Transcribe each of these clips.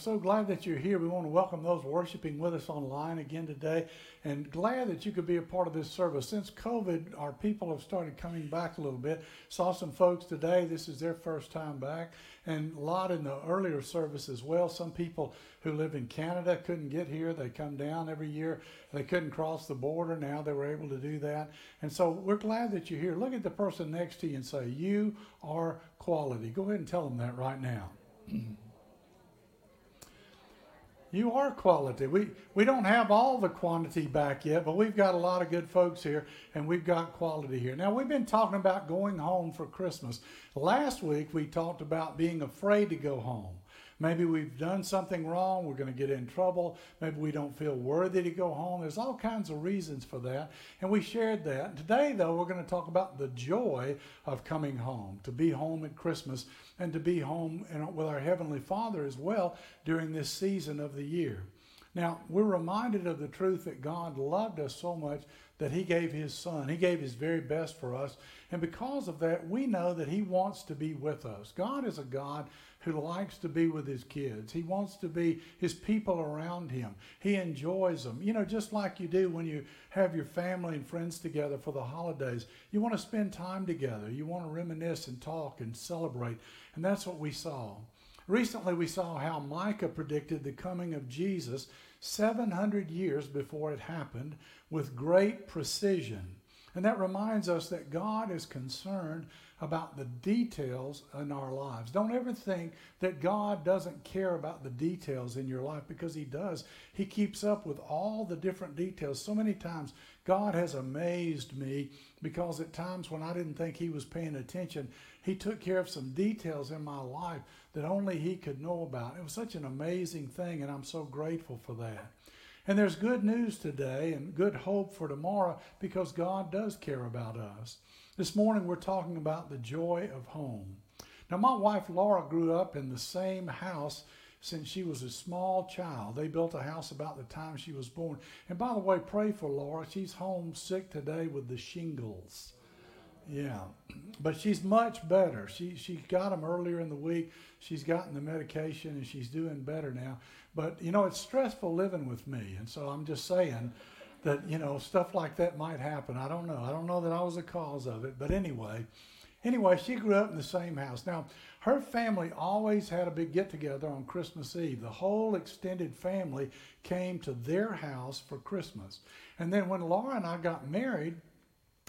So glad that you're here. We want to welcome those worshiping with us online again today and glad that you could be a part of this service. Since COVID, our people have started coming back a little bit. Saw some folks today. This is their first time back, and a lot in the earlier service as well. Some people who live in Canada couldn't get here. They come down every year. They couldn't cross the border. Now they were able to do that. And so we're glad that you're here. Look at the person next to you and say, You are quality. Go ahead and tell them that right now. You are quality. We we don't have all the quantity back yet, but we've got a lot of good folks here, and we've got quality here. Now we've been talking about going home for Christmas. Last week we talked about being afraid to go home. Maybe we've done something wrong. We're going to get in trouble. Maybe we don't feel worthy to go home. There's all kinds of reasons for that. And we shared that. Today, though, we're going to talk about the joy of coming home, to be home at Christmas and to be home with our Heavenly Father as well during this season of the year. Now, we're reminded of the truth that God loved us so much that He gave His Son. He gave His very best for us. And because of that, we know that He wants to be with us. God is a God who likes to be with his kids. He wants to be his people around him. He enjoys them. You know, just like you do when you have your family and friends together for the holidays. You want to spend time together. You want to reminisce and talk and celebrate. And that's what we saw. Recently, we saw how Micah predicted the coming of Jesus 700 years before it happened with great precision. And that reminds us that God is concerned about the details in our lives. Don't ever think that God doesn't care about the details in your life because He does. He keeps up with all the different details. So many times, God has amazed me because at times when I didn't think He was paying attention, He took care of some details in my life that only He could know about. It was such an amazing thing, and I'm so grateful for that. And there's good news today and good hope for tomorrow because God does care about us. This morning we're talking about the joy of home. Now, my wife Laura grew up in the same house since she was a small child. They built a house about the time she was born. And by the way, pray for Laura. She's homesick today with the shingles. Yeah, but she's much better. She she got them earlier in the week. She's gotten the medication and she's doing better now. But you know, it's stressful living with me, and so I'm just saying that you know stuff like that might happen. I don't know. I don't know that I was the cause of it, but anyway, anyway, she grew up in the same house. Now, her family always had a big get together on Christmas Eve. The whole extended family came to their house for Christmas. And then when Laura and I got married,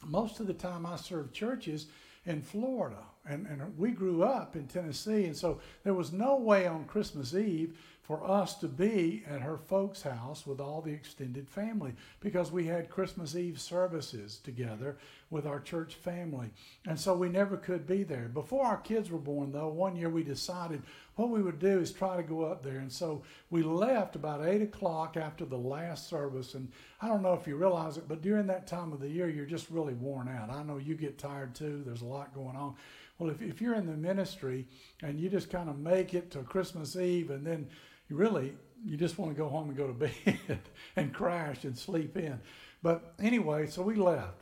most of the time I served churches in Florida. And, and we grew up in Tennessee. And so there was no way on Christmas Eve for us to be at her folks' house with all the extended family because we had Christmas Eve services together with our church family. And so we never could be there. Before our kids were born, though, one year we decided what we would do is try to go up there. And so we left about 8 o'clock after the last service. And I don't know if you realize it, but during that time of the year, you're just really worn out. I know you get tired too, there's a lot going on. Well, if, if you're in the ministry and you just kind of make it to Christmas Eve and then you really you just want to go home and go to bed and crash and sleep in. But anyway, so we left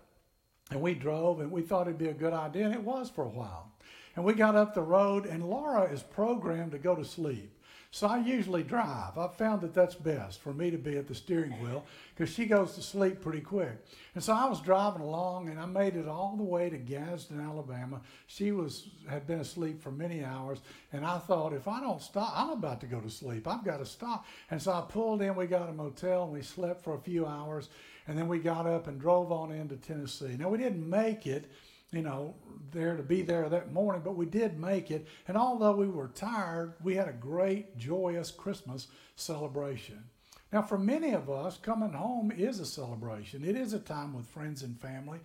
and we drove and we thought it'd be a good idea, and it was for a while. And we got up the road, and Laura is programmed to go to sleep. So I usually drive. I've found that that's best for me to be at the steering wheel because she goes to sleep pretty quick. And so I was driving along and I made it all the way to Gadsden, Alabama. She was had been asleep for many hours, and I thought if I don't stop, I'm about to go to sleep. I've got to stop. And so I pulled in. We got a motel and we slept for a few hours, and then we got up and drove on into Tennessee. Now we didn't make it you know, there to be there that morning, but we did make it. And although we were tired, we had a great, joyous Christmas celebration. Now, for many of us, coming home is a celebration. It is a time with friends and family.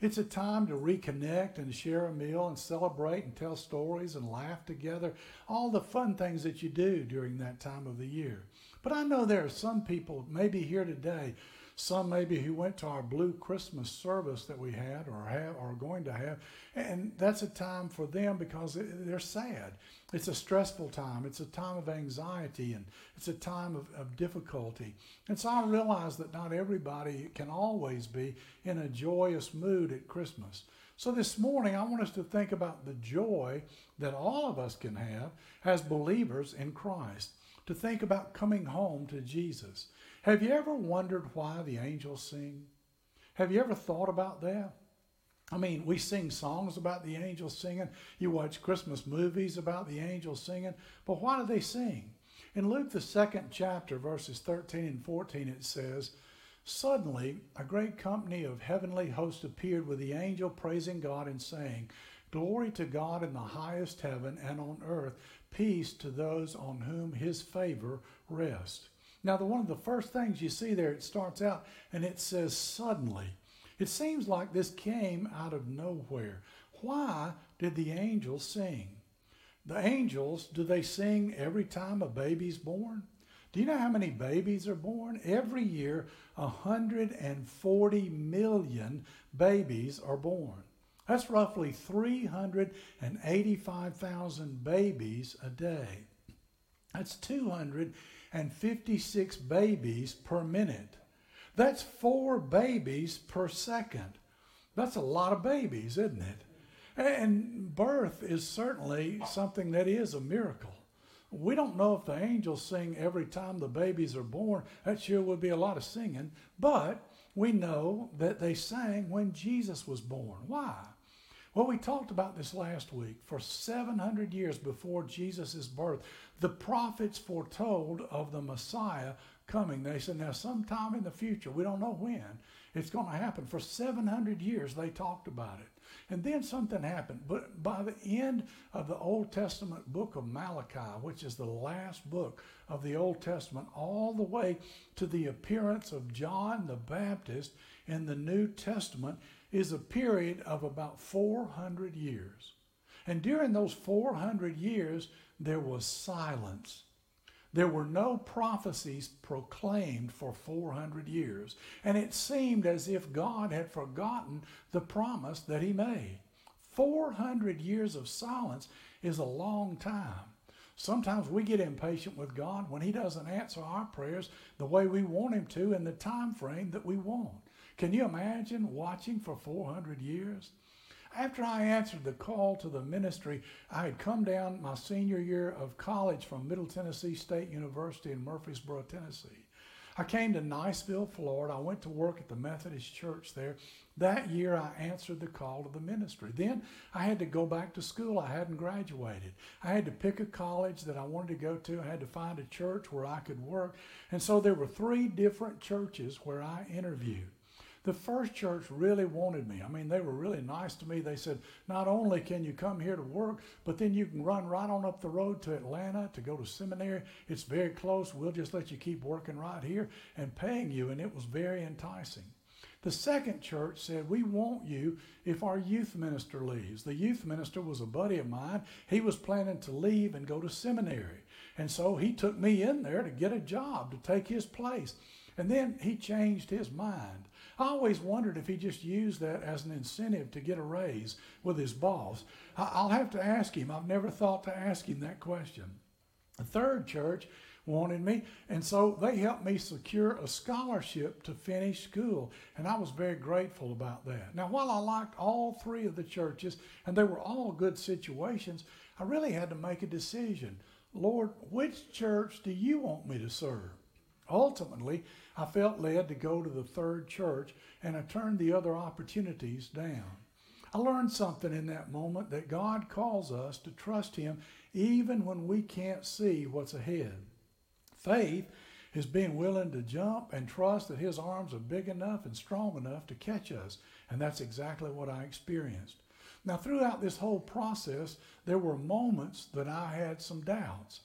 It's a time to reconnect and share a meal and celebrate and tell stories and laugh together. All the fun things that you do during that time of the year. But I know there are some people, maybe here today, some maybe who went to our blue Christmas service that we had or have or are going to have, and that's a time for them because they're sad. It's a stressful time. It's a time of anxiety and it's a time of, of difficulty. And so I realize that not everybody can always be in a joyous mood at Christmas. So this morning, I want us to think about the joy that all of us can have as believers in Christ. To think about coming home to Jesus. Have you ever wondered why the angels sing? Have you ever thought about that? I mean, we sing songs about the angels singing. You watch Christmas movies about the angels singing. But why do they sing? In Luke, the second chapter, verses 13 and 14, it says, Suddenly, a great company of heavenly hosts appeared with the angel praising God and saying, Glory to God in the highest heaven and on earth, peace to those on whom his favor rests. Now, the one of the first things you see there, it starts out and it says suddenly. It seems like this came out of nowhere. Why did the angels sing? The angels, do they sing every time a baby's born? Do you know how many babies are born? Every year, 140 million babies are born. That's roughly 385,000 babies a day. That's 256 babies per minute. That's four babies per second. That's a lot of babies, isn't it? And birth is certainly something that is a miracle. We don't know if the angels sing every time the babies are born. That sure would be a lot of singing. But we know that they sang when Jesus was born. Why? Well, we talked about this last week. For 700 years before Jesus' birth, the prophets foretold of the Messiah coming. They said, now, sometime in the future, we don't know when, it's going to happen. For 700 years, they talked about it. And then something happened. But by the end of the Old Testament book of Malachi, which is the last book of the Old Testament, all the way to the appearance of John the Baptist in the New Testament, is a period of about 400 years. And during those 400 years, there was silence. There were no prophecies proclaimed for 400 years, and it seemed as if God had forgotten the promise that He made. 400 years of silence is a long time. Sometimes we get impatient with God when He doesn't answer our prayers the way we want Him to in the time frame that we want. Can you imagine watching for 400 years? After I answered the call to the ministry, I had come down my senior year of college from Middle Tennessee State University in Murfreesboro, Tennessee. I came to Niceville, Florida. I went to work at the Methodist Church there. That year, I answered the call to the ministry. Then I had to go back to school. I hadn't graduated. I had to pick a college that I wanted to go to. I had to find a church where I could work. And so there were three different churches where I interviewed. The first church really wanted me. I mean, they were really nice to me. They said, not only can you come here to work, but then you can run right on up the road to Atlanta to go to seminary. It's very close. We'll just let you keep working right here and paying you. And it was very enticing. The second church said, We want you if our youth minister leaves. The youth minister was a buddy of mine. He was planning to leave and go to seminary. And so he took me in there to get a job to take his place. And then he changed his mind. I always wondered if he just used that as an incentive to get a raise with his boss. I'll have to ask him. I've never thought to ask him that question. The third church wanted me, and so they helped me secure a scholarship to finish school, and I was very grateful about that. Now, while I liked all three of the churches, and they were all good situations, I really had to make a decision. Lord, which church do you want me to serve? Ultimately, I felt led to go to the third church and I turned the other opportunities down. I learned something in that moment that God calls us to trust Him even when we can't see what's ahead. Faith is being willing to jump and trust that His arms are big enough and strong enough to catch us. And that's exactly what I experienced. Now, throughout this whole process, there were moments that I had some doubts.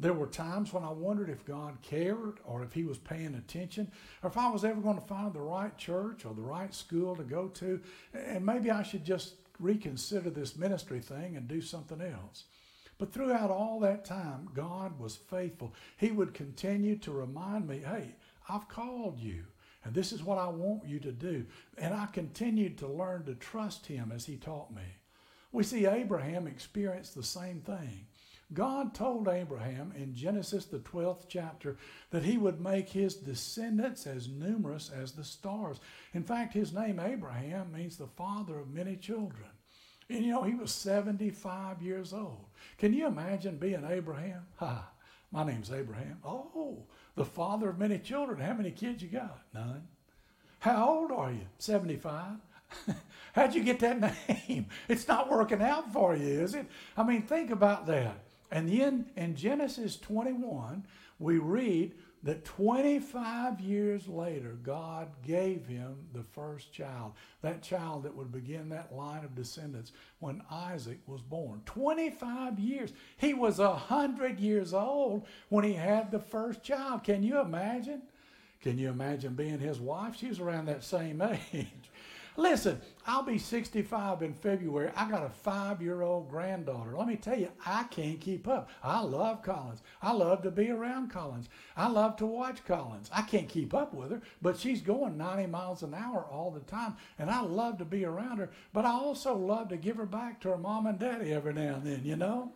There were times when I wondered if God cared or if He was paying attention or if I was ever going to find the right church or the right school to go to. And maybe I should just reconsider this ministry thing and do something else. But throughout all that time, God was faithful. He would continue to remind me, hey, I've called you, and this is what I want you to do. And I continued to learn to trust Him as He taught me. We see Abraham experience the same thing. God told Abraham in Genesis, the 12th chapter, that he would make his descendants as numerous as the stars. In fact, his name Abraham means the father of many children. And you know, he was 75 years old. Can you imagine being Abraham? Ha! My name's Abraham. Oh, the father of many children. How many kids you got? None. How old are you? 75. How'd you get that name? It's not working out for you, is it? I mean, think about that. And then in Genesis 21, we read that 25 years later, God gave him the first child, that child that would begin that line of descendants when Isaac was born. 25 years. He was 100 years old when he had the first child. Can you imagine? Can you imagine being his wife? She was around that same age. Listen, I'll be 65 in February. I got a five year old granddaughter. Let me tell you, I can't keep up. I love Collins. I love to be around Collins. I love to watch Collins. I can't keep up with her, but she's going 90 miles an hour all the time, and I love to be around her. But I also love to give her back to her mom and daddy every now and then, you know?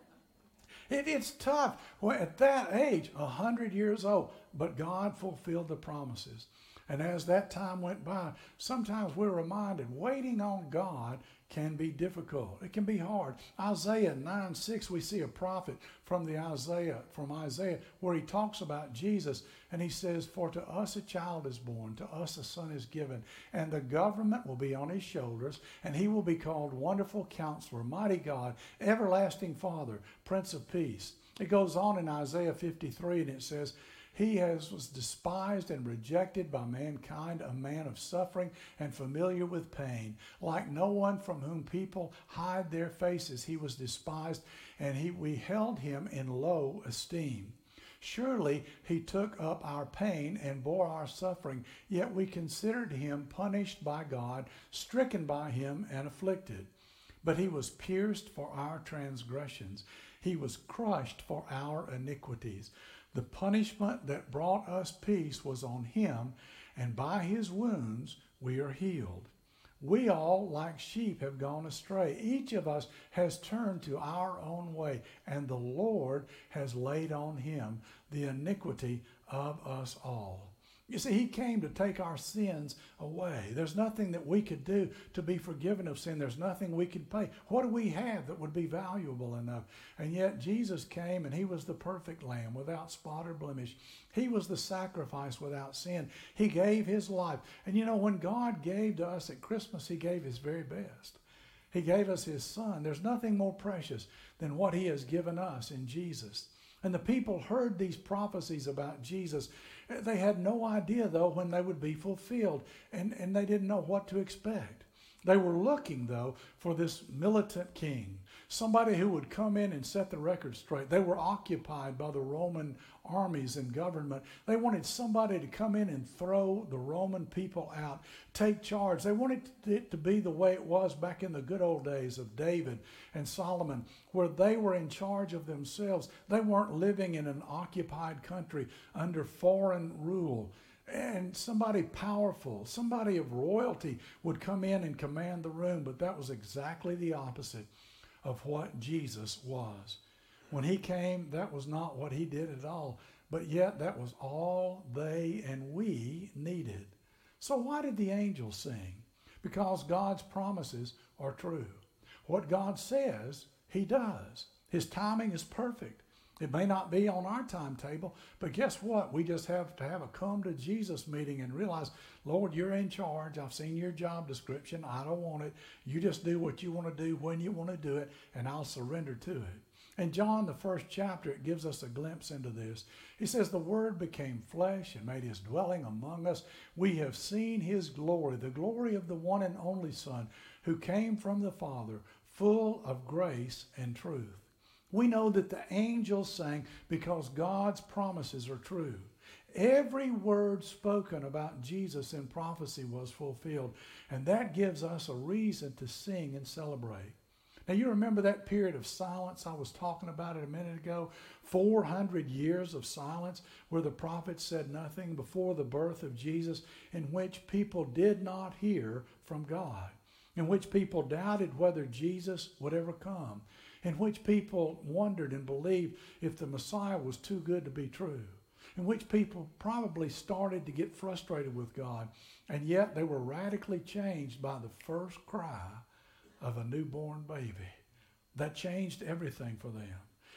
It, it's tough at that age, 100 years old, but God fulfilled the promises. And as that time went by, sometimes we're reminded waiting on God can be difficult. It can be hard. Isaiah 9 6, we see a prophet from the Isaiah, from Isaiah, where he talks about Jesus, and he says, For to us a child is born, to us a son is given, and the government will be on his shoulders, and he will be called Wonderful Counselor, Mighty God, Everlasting Father, Prince of Peace. It goes on in Isaiah 53, and it says, he has, was despised and rejected by mankind, a man of suffering and familiar with pain. Like no one from whom people hide their faces, he was despised, and he, we held him in low esteem. Surely he took up our pain and bore our suffering, yet we considered him punished by God, stricken by him, and afflicted. But he was pierced for our transgressions, he was crushed for our iniquities. The punishment that brought us peace was on him, and by his wounds we are healed. We all, like sheep, have gone astray. Each of us has turned to our own way, and the Lord has laid on him the iniquity of us all. You see, He came to take our sins away. There's nothing that we could do to be forgiven of sin. There's nothing we could pay. What do we have that would be valuable enough? And yet Jesus came and He was the perfect Lamb without spot or blemish. He was the sacrifice without sin. He gave His life. And you know, when God gave to us at Christmas, He gave His very best. He gave us His Son. There's nothing more precious than what He has given us in Jesus. And the people heard these prophecies about Jesus they had no idea, though, when they would be fulfilled, and, and they didn't know what to expect. They were looking, though, for this militant king, somebody who would come in and set the record straight. They were occupied by the Roman armies and government. They wanted somebody to come in and throw the Roman people out, take charge. They wanted it to be the way it was back in the good old days of David and Solomon, where they were in charge of themselves. They weren't living in an occupied country under foreign rule and somebody powerful, somebody of royalty would come in and command the room, but that was exactly the opposite of what Jesus was. When he came, that was not what he did at all, but yet that was all they and we needed. So, why did the angels sing? Because God's promises are true. What God says, he does. His timing is perfect. It may not be on our timetable, but guess what? We just have to have a come to Jesus meeting and realize, Lord, you're in charge. I've seen your job description. I don't want it. You just do what you want to do when you want to do it, and I'll surrender to it. In John, the first chapter, it gives us a glimpse into this. He says, The Word became flesh and made his dwelling among us. We have seen his glory, the glory of the one and only Son, who came from the Father, full of grace and truth. We know that the angels sang because God's promises are true. Every word spoken about Jesus in prophecy was fulfilled, and that gives us a reason to sing and celebrate. Now, you remember that period of silence I was talking about it a minute ago? 400 years of silence where the prophets said nothing before the birth of Jesus, in which people did not hear from God, in which people doubted whether Jesus would ever come, in which people wondered and believed if the Messiah was too good to be true, in which people probably started to get frustrated with God, and yet they were radically changed by the first cry of a newborn baby. That changed everything for them.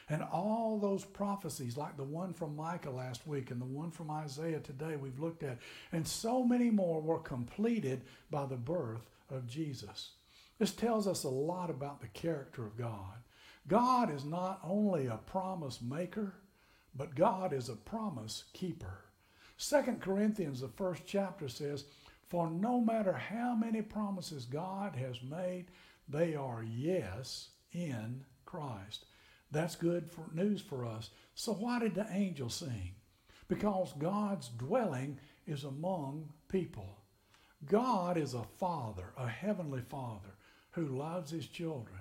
And all those prophecies, like the one from Micah last week and the one from Isaiah today, we've looked at, and so many more were completed by the birth of Jesus. This tells us a lot about the character of God. God is not only a promise maker, but God is a promise keeper. Second Corinthians, the first chapter says, For no matter how many promises God has made, they are yes in Christ. That's good for news for us. So why did the angels sing? Because God's dwelling is among people. God is a father, a heavenly father who loves his children.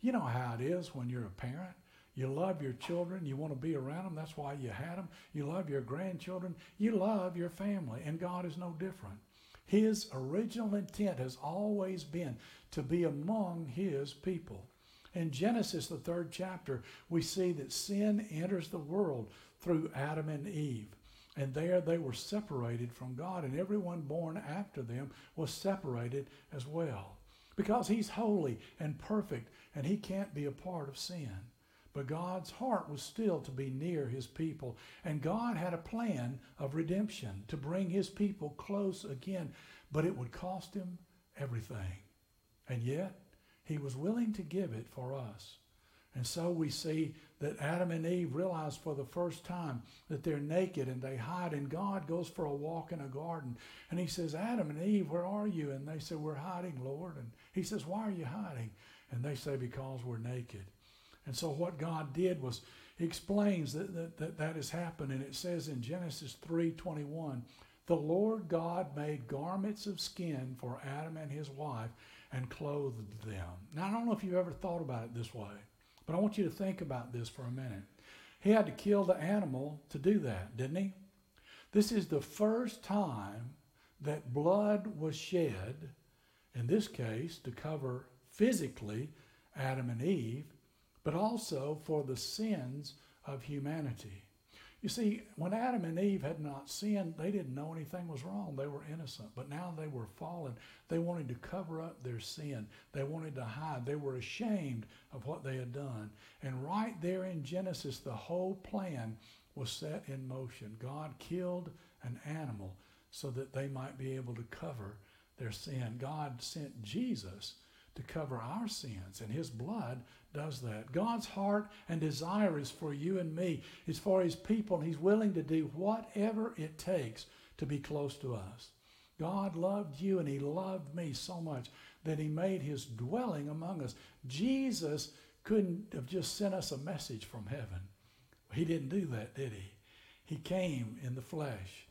You know how it is when you're a parent. You love your children. You want to be around them. That's why you had them. You love your grandchildren. You love your family. And God is no different. His original intent has always been to be among his people. In Genesis, the third chapter, we see that sin enters the world through Adam and Eve. And there they were separated from God, and everyone born after them was separated as well. Because he's holy and perfect, and he can't be a part of sin. But God's heart was still to be near his people. And God had a plan of redemption to bring his people close again. But it would cost him everything. And yet, he was willing to give it for us. And so we see that Adam and Eve realize for the first time that they're naked and they hide. And God goes for a walk in a garden. And he says, Adam and Eve, where are you? And they say, We're hiding, Lord. And he says, Why are you hiding? And they say, Because we're naked. And so what God did was he explains that that, that, that has happened. And it says in Genesis 3:21, the Lord God made garments of skin for Adam and his wife and clothed them. Now, I don't know if you've ever thought about it this way, but I want you to think about this for a minute. He had to kill the animal to do that, didn't he? This is the first time that blood was shed, in this case, to cover physically Adam and Eve, but also for the sins of humanity. You see, when Adam and Eve had not sinned, they didn't know anything was wrong. They were innocent. But now they were fallen. They wanted to cover up their sin. They wanted to hide. They were ashamed of what they had done. And right there in Genesis, the whole plan was set in motion. God killed an animal so that they might be able to cover their sin. God sent Jesus to cover our sins, and his blood does that. God's heart and desire is for you and me, is for his people, and he's willing to do whatever it takes to be close to us. God loved you and he loved me so much that he made his dwelling among us. Jesus couldn't have just sent us a message from heaven. He didn't do that, did he? He came in the flesh.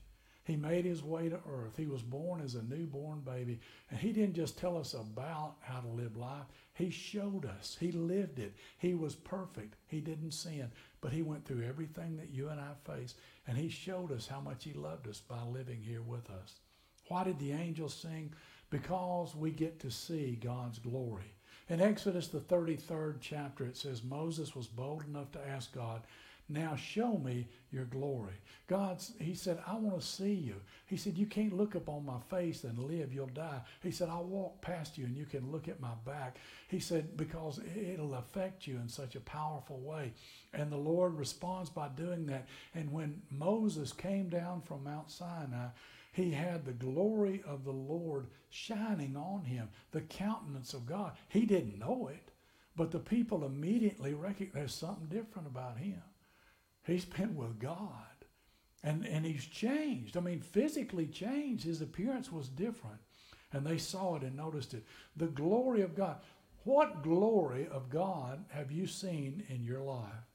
He made his way to earth. He was born as a newborn baby. And he didn't just tell us about how to live life, he showed us. He lived it. He was perfect. He didn't sin. But he went through everything that you and I face. And he showed us how much he loved us by living here with us. Why did the angels sing? Because we get to see God's glory. In Exodus, the 33rd chapter, it says Moses was bold enough to ask God, now show me your glory. God, he said, I want to see you. He said, You can't look up on my face and live, you'll die. He said, I'll walk past you and you can look at my back. He said, Because it'll affect you in such a powerful way. And the Lord responds by doing that. And when Moses came down from Mount Sinai, he had the glory of the Lord shining on him, the countenance of God. He didn't know it, but the people immediately recognized something different about him. He's been with God. And, and he's changed. I mean, physically changed. His appearance was different. And they saw it and noticed it. The glory of God. What glory of God have you seen in your life?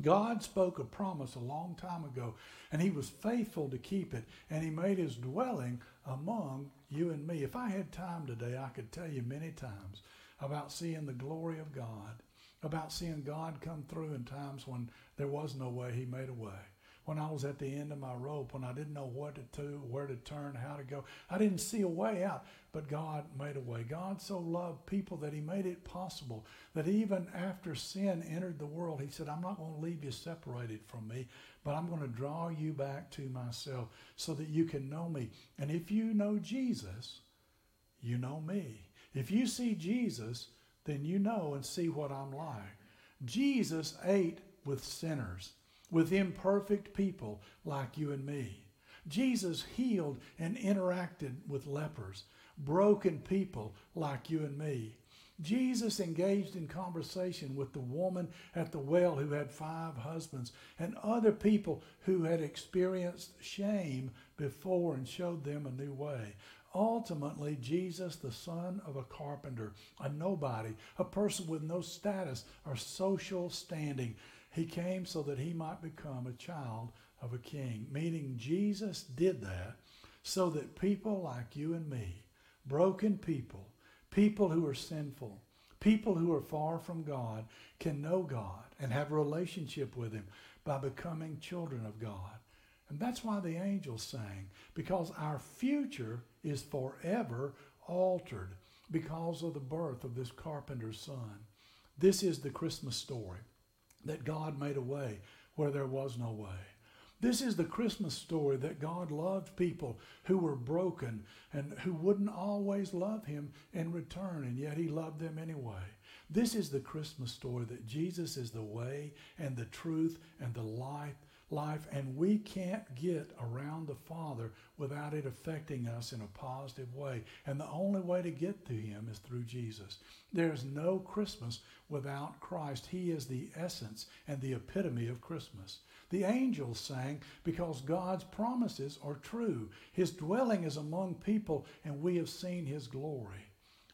God spoke a promise a long time ago, and he was faithful to keep it, and he made his dwelling among you and me. If I had time today, I could tell you many times about seeing the glory of God about seeing God come through in times when there was no way, He made a way. When I was at the end of my rope, when I didn't know what to do, where to turn, how to go, I didn't see a way out, but God made a way. God so loved people that He made it possible that even after sin entered the world, He said, I'm not going to leave you separated from me, but I'm going to draw you back to myself so that you can know me. And if you know Jesus, you know me. If you see Jesus, then you know and see what I'm like. Jesus ate with sinners, with imperfect people like you and me. Jesus healed and interacted with lepers, broken people like you and me. Jesus engaged in conversation with the woman at the well who had five husbands and other people who had experienced shame before and showed them a new way. Ultimately, Jesus, the son of a carpenter, a nobody, a person with no status or social standing, he came so that he might become a child of a king. Meaning, Jesus did that so that people like you and me, broken people, people who are sinful, people who are far from God, can know God and have a relationship with Him by becoming children of God. And that's why the angels sang, because our future is forever altered because of the birth of this carpenter's son. This is the Christmas story that God made a way where there was no way. This is the Christmas story that God loved people who were broken and who wouldn't always love Him in return, and yet He loved them anyway. This is the Christmas story that Jesus is the way and the truth and the life life, and we can't get around the Father without it affecting us in a positive way. And the only way to get to Him is through Jesus. There's no Christmas without Christ. He is the essence and the epitome of Christmas. The angels sang because God's promises are true. His dwelling is among people, and we have seen His glory.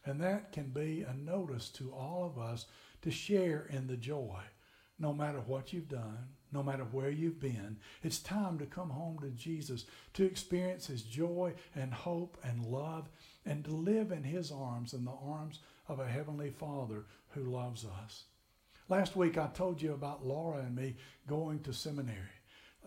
And that can be a notice to all of us to share in the joy, no matter what you've done, no matter where you've been. It's time to come home to Jesus, to experience His joy and hope and love, and to live in His arms, in the arms of a Heavenly Father who loves us. Last week I told you about Laura and me going to seminary.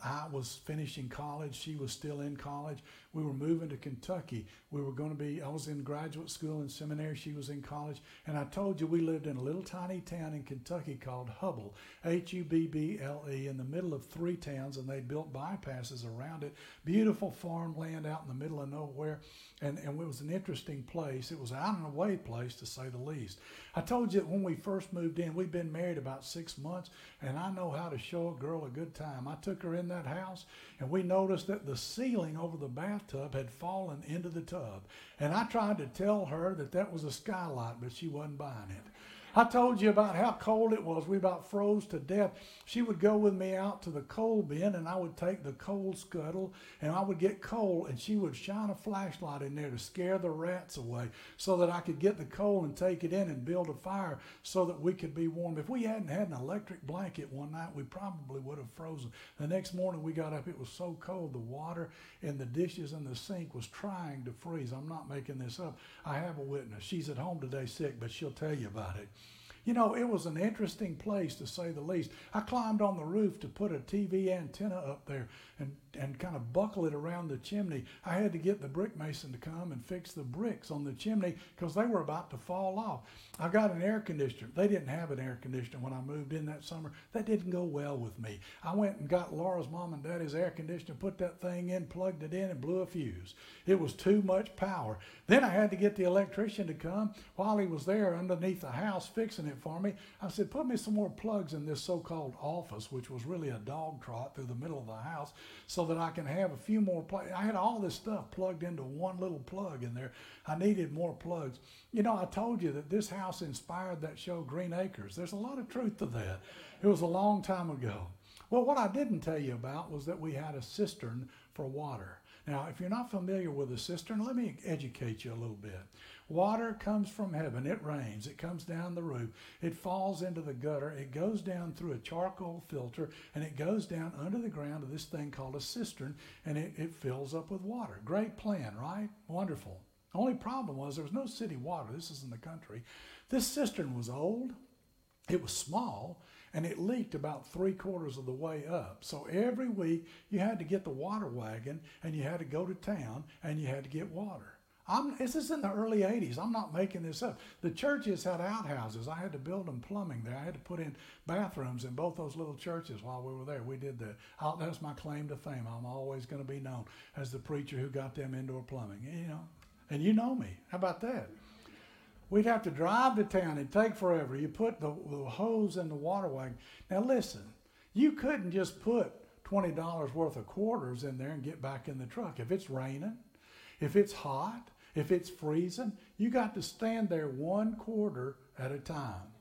I was finishing college. She was still in college. We were moving to Kentucky. We were going to be, I was in graduate school and seminary. She was in college. And I told you we lived in a little tiny town in Kentucky called Hubble, H U B B L E, in the middle of three towns. And they built bypasses around it. Beautiful farmland out in the middle of nowhere. And, and it was an interesting place. It was out and away place, to say the least. I told you that when we first moved in, we'd been married about six months. And I know how to show a girl a good time. I took her in that house, and we noticed that the ceiling over the bathtub had fallen into the tub. And I tried to tell her that that was a skylight, but she wasn't buying it. I told you about how cold it was. We about froze to death. She would go with me out to the coal bin, and I would take the coal scuttle, and I would get coal, and she would shine a flashlight in there to scare the rats away so that I could get the coal and take it in and build a fire so that we could be warm. If we hadn't had an electric blanket one night, we probably would have frozen. The next morning we got up, it was so cold, the water in the dishes in the sink was trying to freeze. I'm not making this up. I have a witness. She's at home today sick, but she'll tell you about it. You know, it was an interesting place to say the least. I climbed on the roof to put a TV antenna up there and, and kind of buckle it around the chimney. I had to get the brick mason to come and fix the bricks on the chimney because they were about to fall off. I got an air conditioner. They didn't have an air conditioner when I moved in that summer. That didn't go well with me. I went and got Laura's mom and daddy's air conditioner, put that thing in, plugged it in, and blew a fuse. It was too much power. Then I had to get the electrician to come while he was there underneath the house fixing it for me. I said, Put me some more plugs in this so called office, which was really a dog trot through the middle of the house, so that I can have a few more plugs. I had all this stuff plugged into one little plug in there. I needed more plugs. You know, I told you that this house inspired that show Green Acres. There's a lot of truth to that. It was a long time ago. Well, what I didn't tell you about was that we had a cistern for water. Now, if you're not familiar with a cistern, let me educate you a little bit. Water comes from heaven. It rains. It comes down the roof. It falls into the gutter. It goes down through a charcoal filter and it goes down under the ground to this thing called a cistern and it, it fills up with water. Great plan, right? Wonderful. Only problem was there was no city water. This is in the country. This cistern was old. It was small and it leaked about three quarters of the way up. So every week you had to get the water wagon and you had to go to town and you had to get water. I'm, this is in the early 80s. I'm not making this up. The churches had outhouses. I had to build them plumbing there. I had to put in bathrooms in both those little churches while we were there. We did that. That's my claim to fame. I'm always going to be known as the preacher who got them indoor plumbing. You know, and you know me. How about that? We'd have to drive to town. It'd take forever. You put the, the hose in the water wagon. Now listen, You couldn't just put $20 worth of quarters in there and get back in the truck. If it's raining, if it's hot, if it's freezing, you got to stand there one quarter at a time.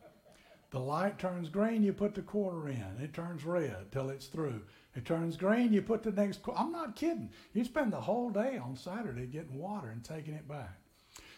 The light turns green, you put the quarter in. It turns red till it's through. It turns green, you put the next. I'm not kidding. You spend the whole day on Saturday getting water and taking it back.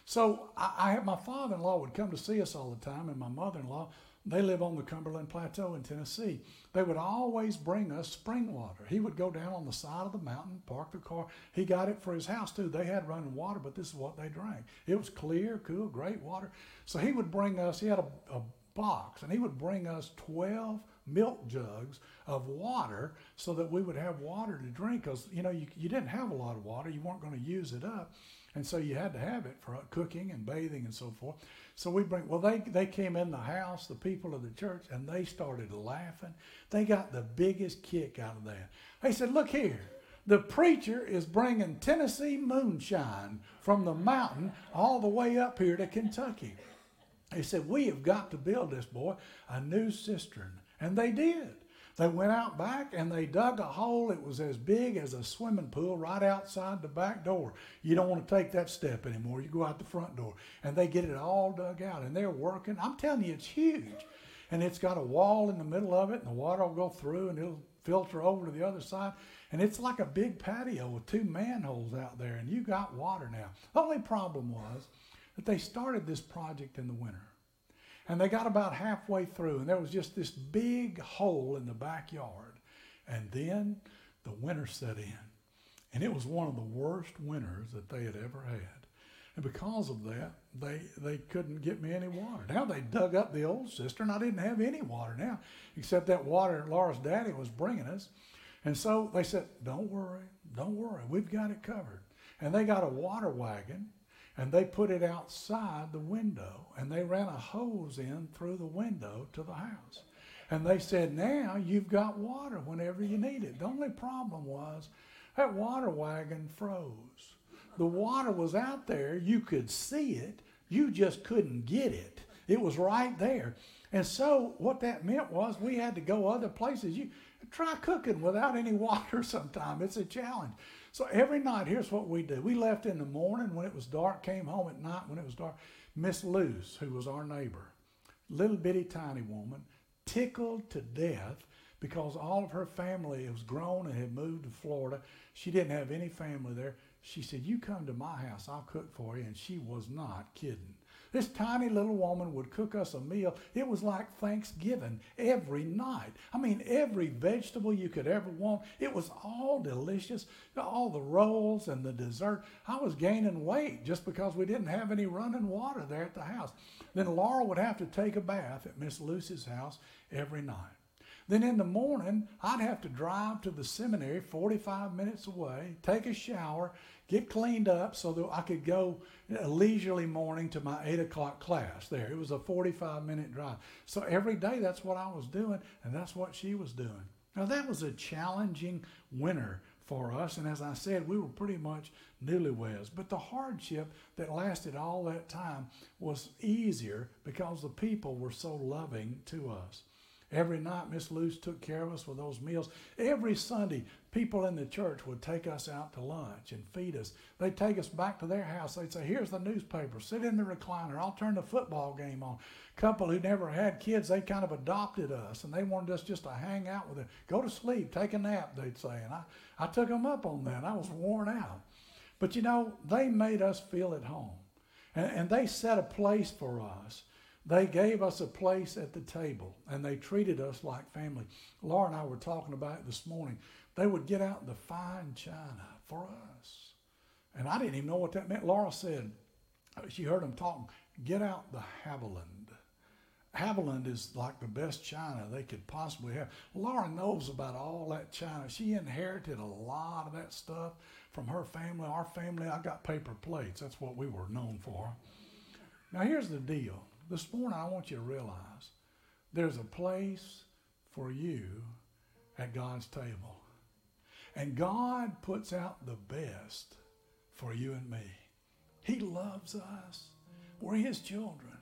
So I, I my father-in-law would come to see us all the time, and my mother-in-law. They live on the Cumberland Plateau in Tennessee. They would always bring us spring water. He would go down on the side of the mountain, park the car. He got it for his house too. They had running water, but this is what they drank. It was clear, cool, great water. So he would bring us. He had a, a box, and he would bring us 12 milk jugs of water so that we would have water to drink because you know you, you didn't have a lot of water you weren't going to use it up and so you had to have it for cooking and bathing and so forth so we bring well they they came in the house the people of the church and they started laughing they got the biggest kick out of that they said look here the preacher is bringing tennessee moonshine from the mountain all the way up here to kentucky they said, We have got to build this boy a new cistern. And they did. They went out back and they dug a hole. It was as big as a swimming pool right outside the back door. You don't want to take that step anymore. You go out the front door. And they get it all dug out and they're working. I'm telling you, it's huge. And it's got a wall in the middle of it, and the water will go through and it'll filter over to the other side. And it's like a big patio with two manholes out there, and you got water now. The only problem was that they started this project in the winter. And they got about halfway through, and there was just this big hole in the backyard. And then the winter set in. And it was one of the worst winters that they had ever had. And because of that, they, they couldn't get me any water. Now they dug up the old cistern. I didn't have any water now, except that water Laura's daddy was bringing us. And so they said, Don't worry, don't worry, we've got it covered. And they got a water wagon and they put it outside the window and they ran a hose in through the window to the house. And they said, Now you've got water whenever you need it. The only problem was that water wagon froze. The water was out there, you could see it, you just couldn't get it. It was right there. And so what that meant was we had to go other places. You try cooking without any water sometime. It's a challenge. So every night, here's what we do. We left in the morning when it was dark, came home at night when it was dark. Miss Luce, who was our neighbor, little bitty tiny woman, tickled to death because all of her family was grown and had moved to Florida. She didn't have any family there. She said, You come to my house, I'll cook for you. And she was not kidding. This tiny little woman would cook us a meal. It was like Thanksgiving every night. I mean, every vegetable you could ever want. It was all delicious. All the rolls and the dessert. I was gaining weight just because we didn't have any running water there at the house. Then Laura would have to take a bath at Miss Lucy's house every night. Then in the morning, I'd have to drive to the seminary 45 minutes away, take a shower, get cleaned up so that I could go a leisurely morning to my 8 o'clock class there. It was a 45 minute drive. So every day that's what I was doing, and that's what she was doing. Now that was a challenging winter for us, and as I said, we were pretty much newlyweds. But the hardship that lasted all that time was easier because the people were so loving to us. Every night, Miss Luce took care of us with those meals. Every Sunday, people in the church would take us out to lunch and feed us. They'd take us back to their house. They'd say, Here's the newspaper. Sit in the recliner. I'll turn the football game on. A couple who never had kids, they kind of adopted us and they wanted us just to hang out with them. Go to sleep, take a nap, they'd say. And I, I took them up on that. I was worn out. But you know, they made us feel at home. And, and they set a place for us they gave us a place at the table and they treated us like family. Laura and I were talking about it this morning. They would get out the fine china for us. And I didn't even know what that meant. Laura said, uh, she heard them talking, get out the Haviland. Haviland is like the best china they could possibly have. Laura knows about all that china. She inherited a lot of that stuff from her family. Our family, I got paper plates. That's what we were known for. Now, here's the deal this morning, I want you to realize there's a place for you at God's table. And God puts out the best for you and me. He loves us. We're His children.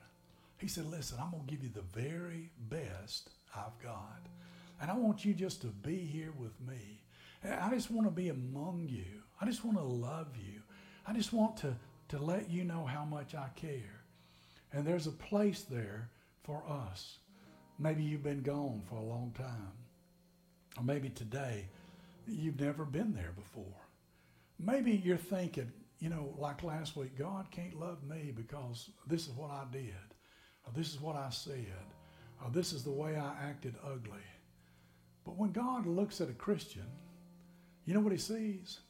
He said, Listen, I'm going to give you the very best I've got. And I want you just to be here with me. I just want to be among you. I just want to love you. I just want to, to let you know how much I care. And there's a place there for us. Maybe you've been gone for a long time. Or maybe today you've never been there before. Maybe you're thinking, you know, like last week, God can't love me because this is what I did, or this is what I said, or this is the way I acted ugly. But when God looks at a Christian, you know what he sees?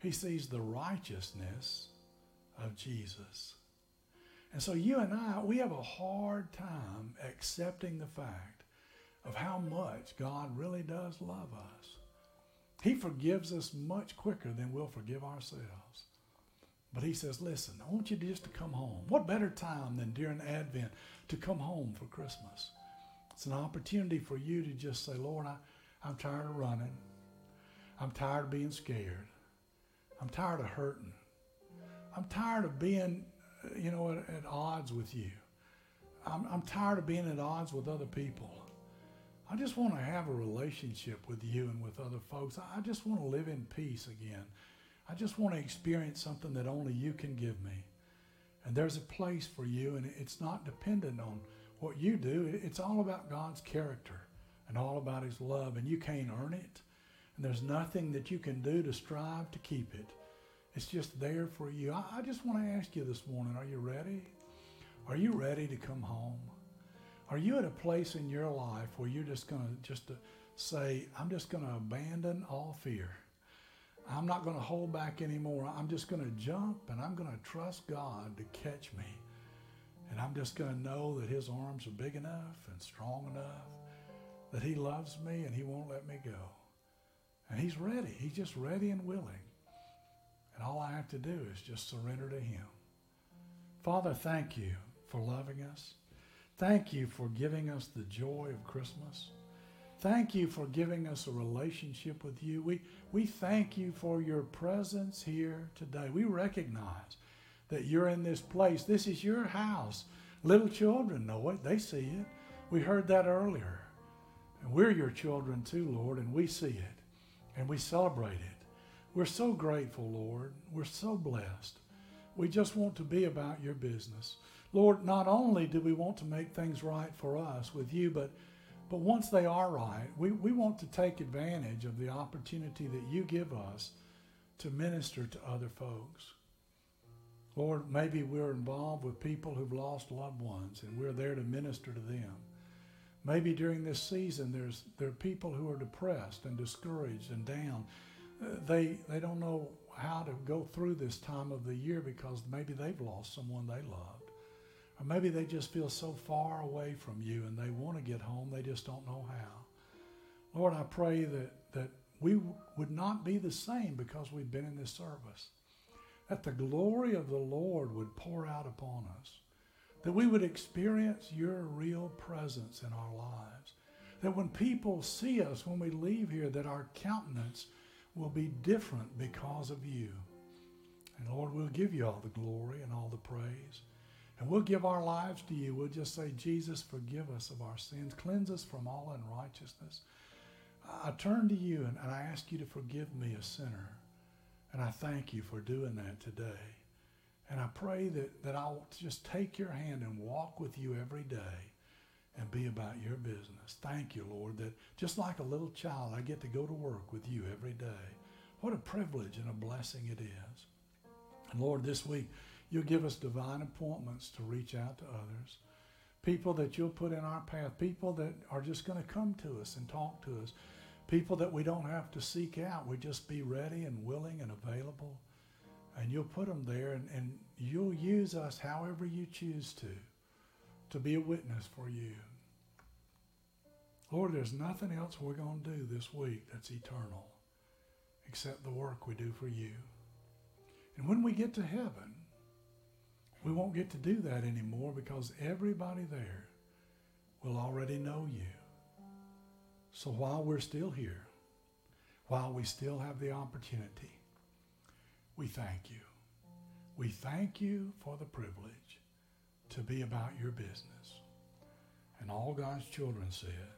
He sees the righteousness of Jesus. And so you and I, we have a hard time accepting the fact of how much God really does love us. He forgives us much quicker than we'll forgive ourselves. But he says, listen, I want you just to come home. What better time than during Advent to come home for Christmas? It's an opportunity for you to just say, Lord, I, I'm tired of running. I'm tired of being scared. I'm tired of hurting. I'm tired of being, Uh, you know, at, at odds with you. I'm, I'm tired of being at odds with other people. I just want to have a relationship with you and with other folks. I just want to live in peace again. I just want to experience something that only you can give me. And there's a place for you, and it's not dependent on what you do. It's all about God's character and all about His love, and you can't earn it. And there's nothing that you can do to strive to keep it. It's just there for you. I, I just want to ask you this morning are you ready? Are you ready to come home? Are you at a place in your life where you're just going to just say, I'm just going to abandon all fear? I'm not going to hold back anymore. I'm just going to jump and I'm going to trust God to catch me. And I'm just going to know that His arms are big enough and strong enough that He loves me and He won't let me go. And He's ready. He's just ready and willing. And all I have to do is just surrender to Him. Father, thank you for loving us. Thank you for giving us the joy of Christmas. Thank you for giving us a relationship with you. We, we thank you for your presence here today. We recognize that you're in this place. This is your house. Little children know it, they see it. We heard that earlier. And we're your children too, Lord, and we see it and we celebrate it. We're so grateful, Lord. We're so blessed. We just want to be about your business. Lord, not only do we want to make things right for us with you, but but once they are right, we, we want to take advantage of the opportunity that you give us to minister to other folks. Lord, maybe we're involved with people who've lost loved ones and we're there to minister to them. Maybe during this season there's there are people who are depressed and discouraged and down. They they don't know how to go through this time of the year because maybe they've lost someone they loved. Or maybe they just feel so far away from you and they want to get home, they just don't know how. Lord, I pray that, that we would not be the same because we've been in this service. That the glory of the Lord would pour out upon us. That we would experience your real presence in our lives. That when people see us, when we leave here, that our countenance will be different because of you. And Lord, we'll give you all the glory and all the praise. And we'll give our lives to you. We'll just say, Jesus, forgive us of our sins. Cleanse us from all unrighteousness. I turn to you and, and I ask you to forgive me, a sinner. And I thank you for doing that today. And I pray that, that I'll just take your hand and walk with you every day and be about your business. Thank you, Lord, that just like a little child, I get to go to work with you every day. What a privilege and a blessing it is. And Lord, this week, You'll give us divine appointments to reach out to others. People that you'll put in our path. People that are just going to come to us and talk to us. People that we don't have to seek out. We just be ready and willing and available. And you'll put them there and, and you'll use us however you choose to, to be a witness for you. Lord, there's nothing else we're going to do this week that's eternal except the work we do for you. And when we get to heaven, we won't get to do that anymore because everybody there will already know you. So while we're still here, while we still have the opportunity, we thank you. We thank you for the privilege to be about your business. And all God's children said.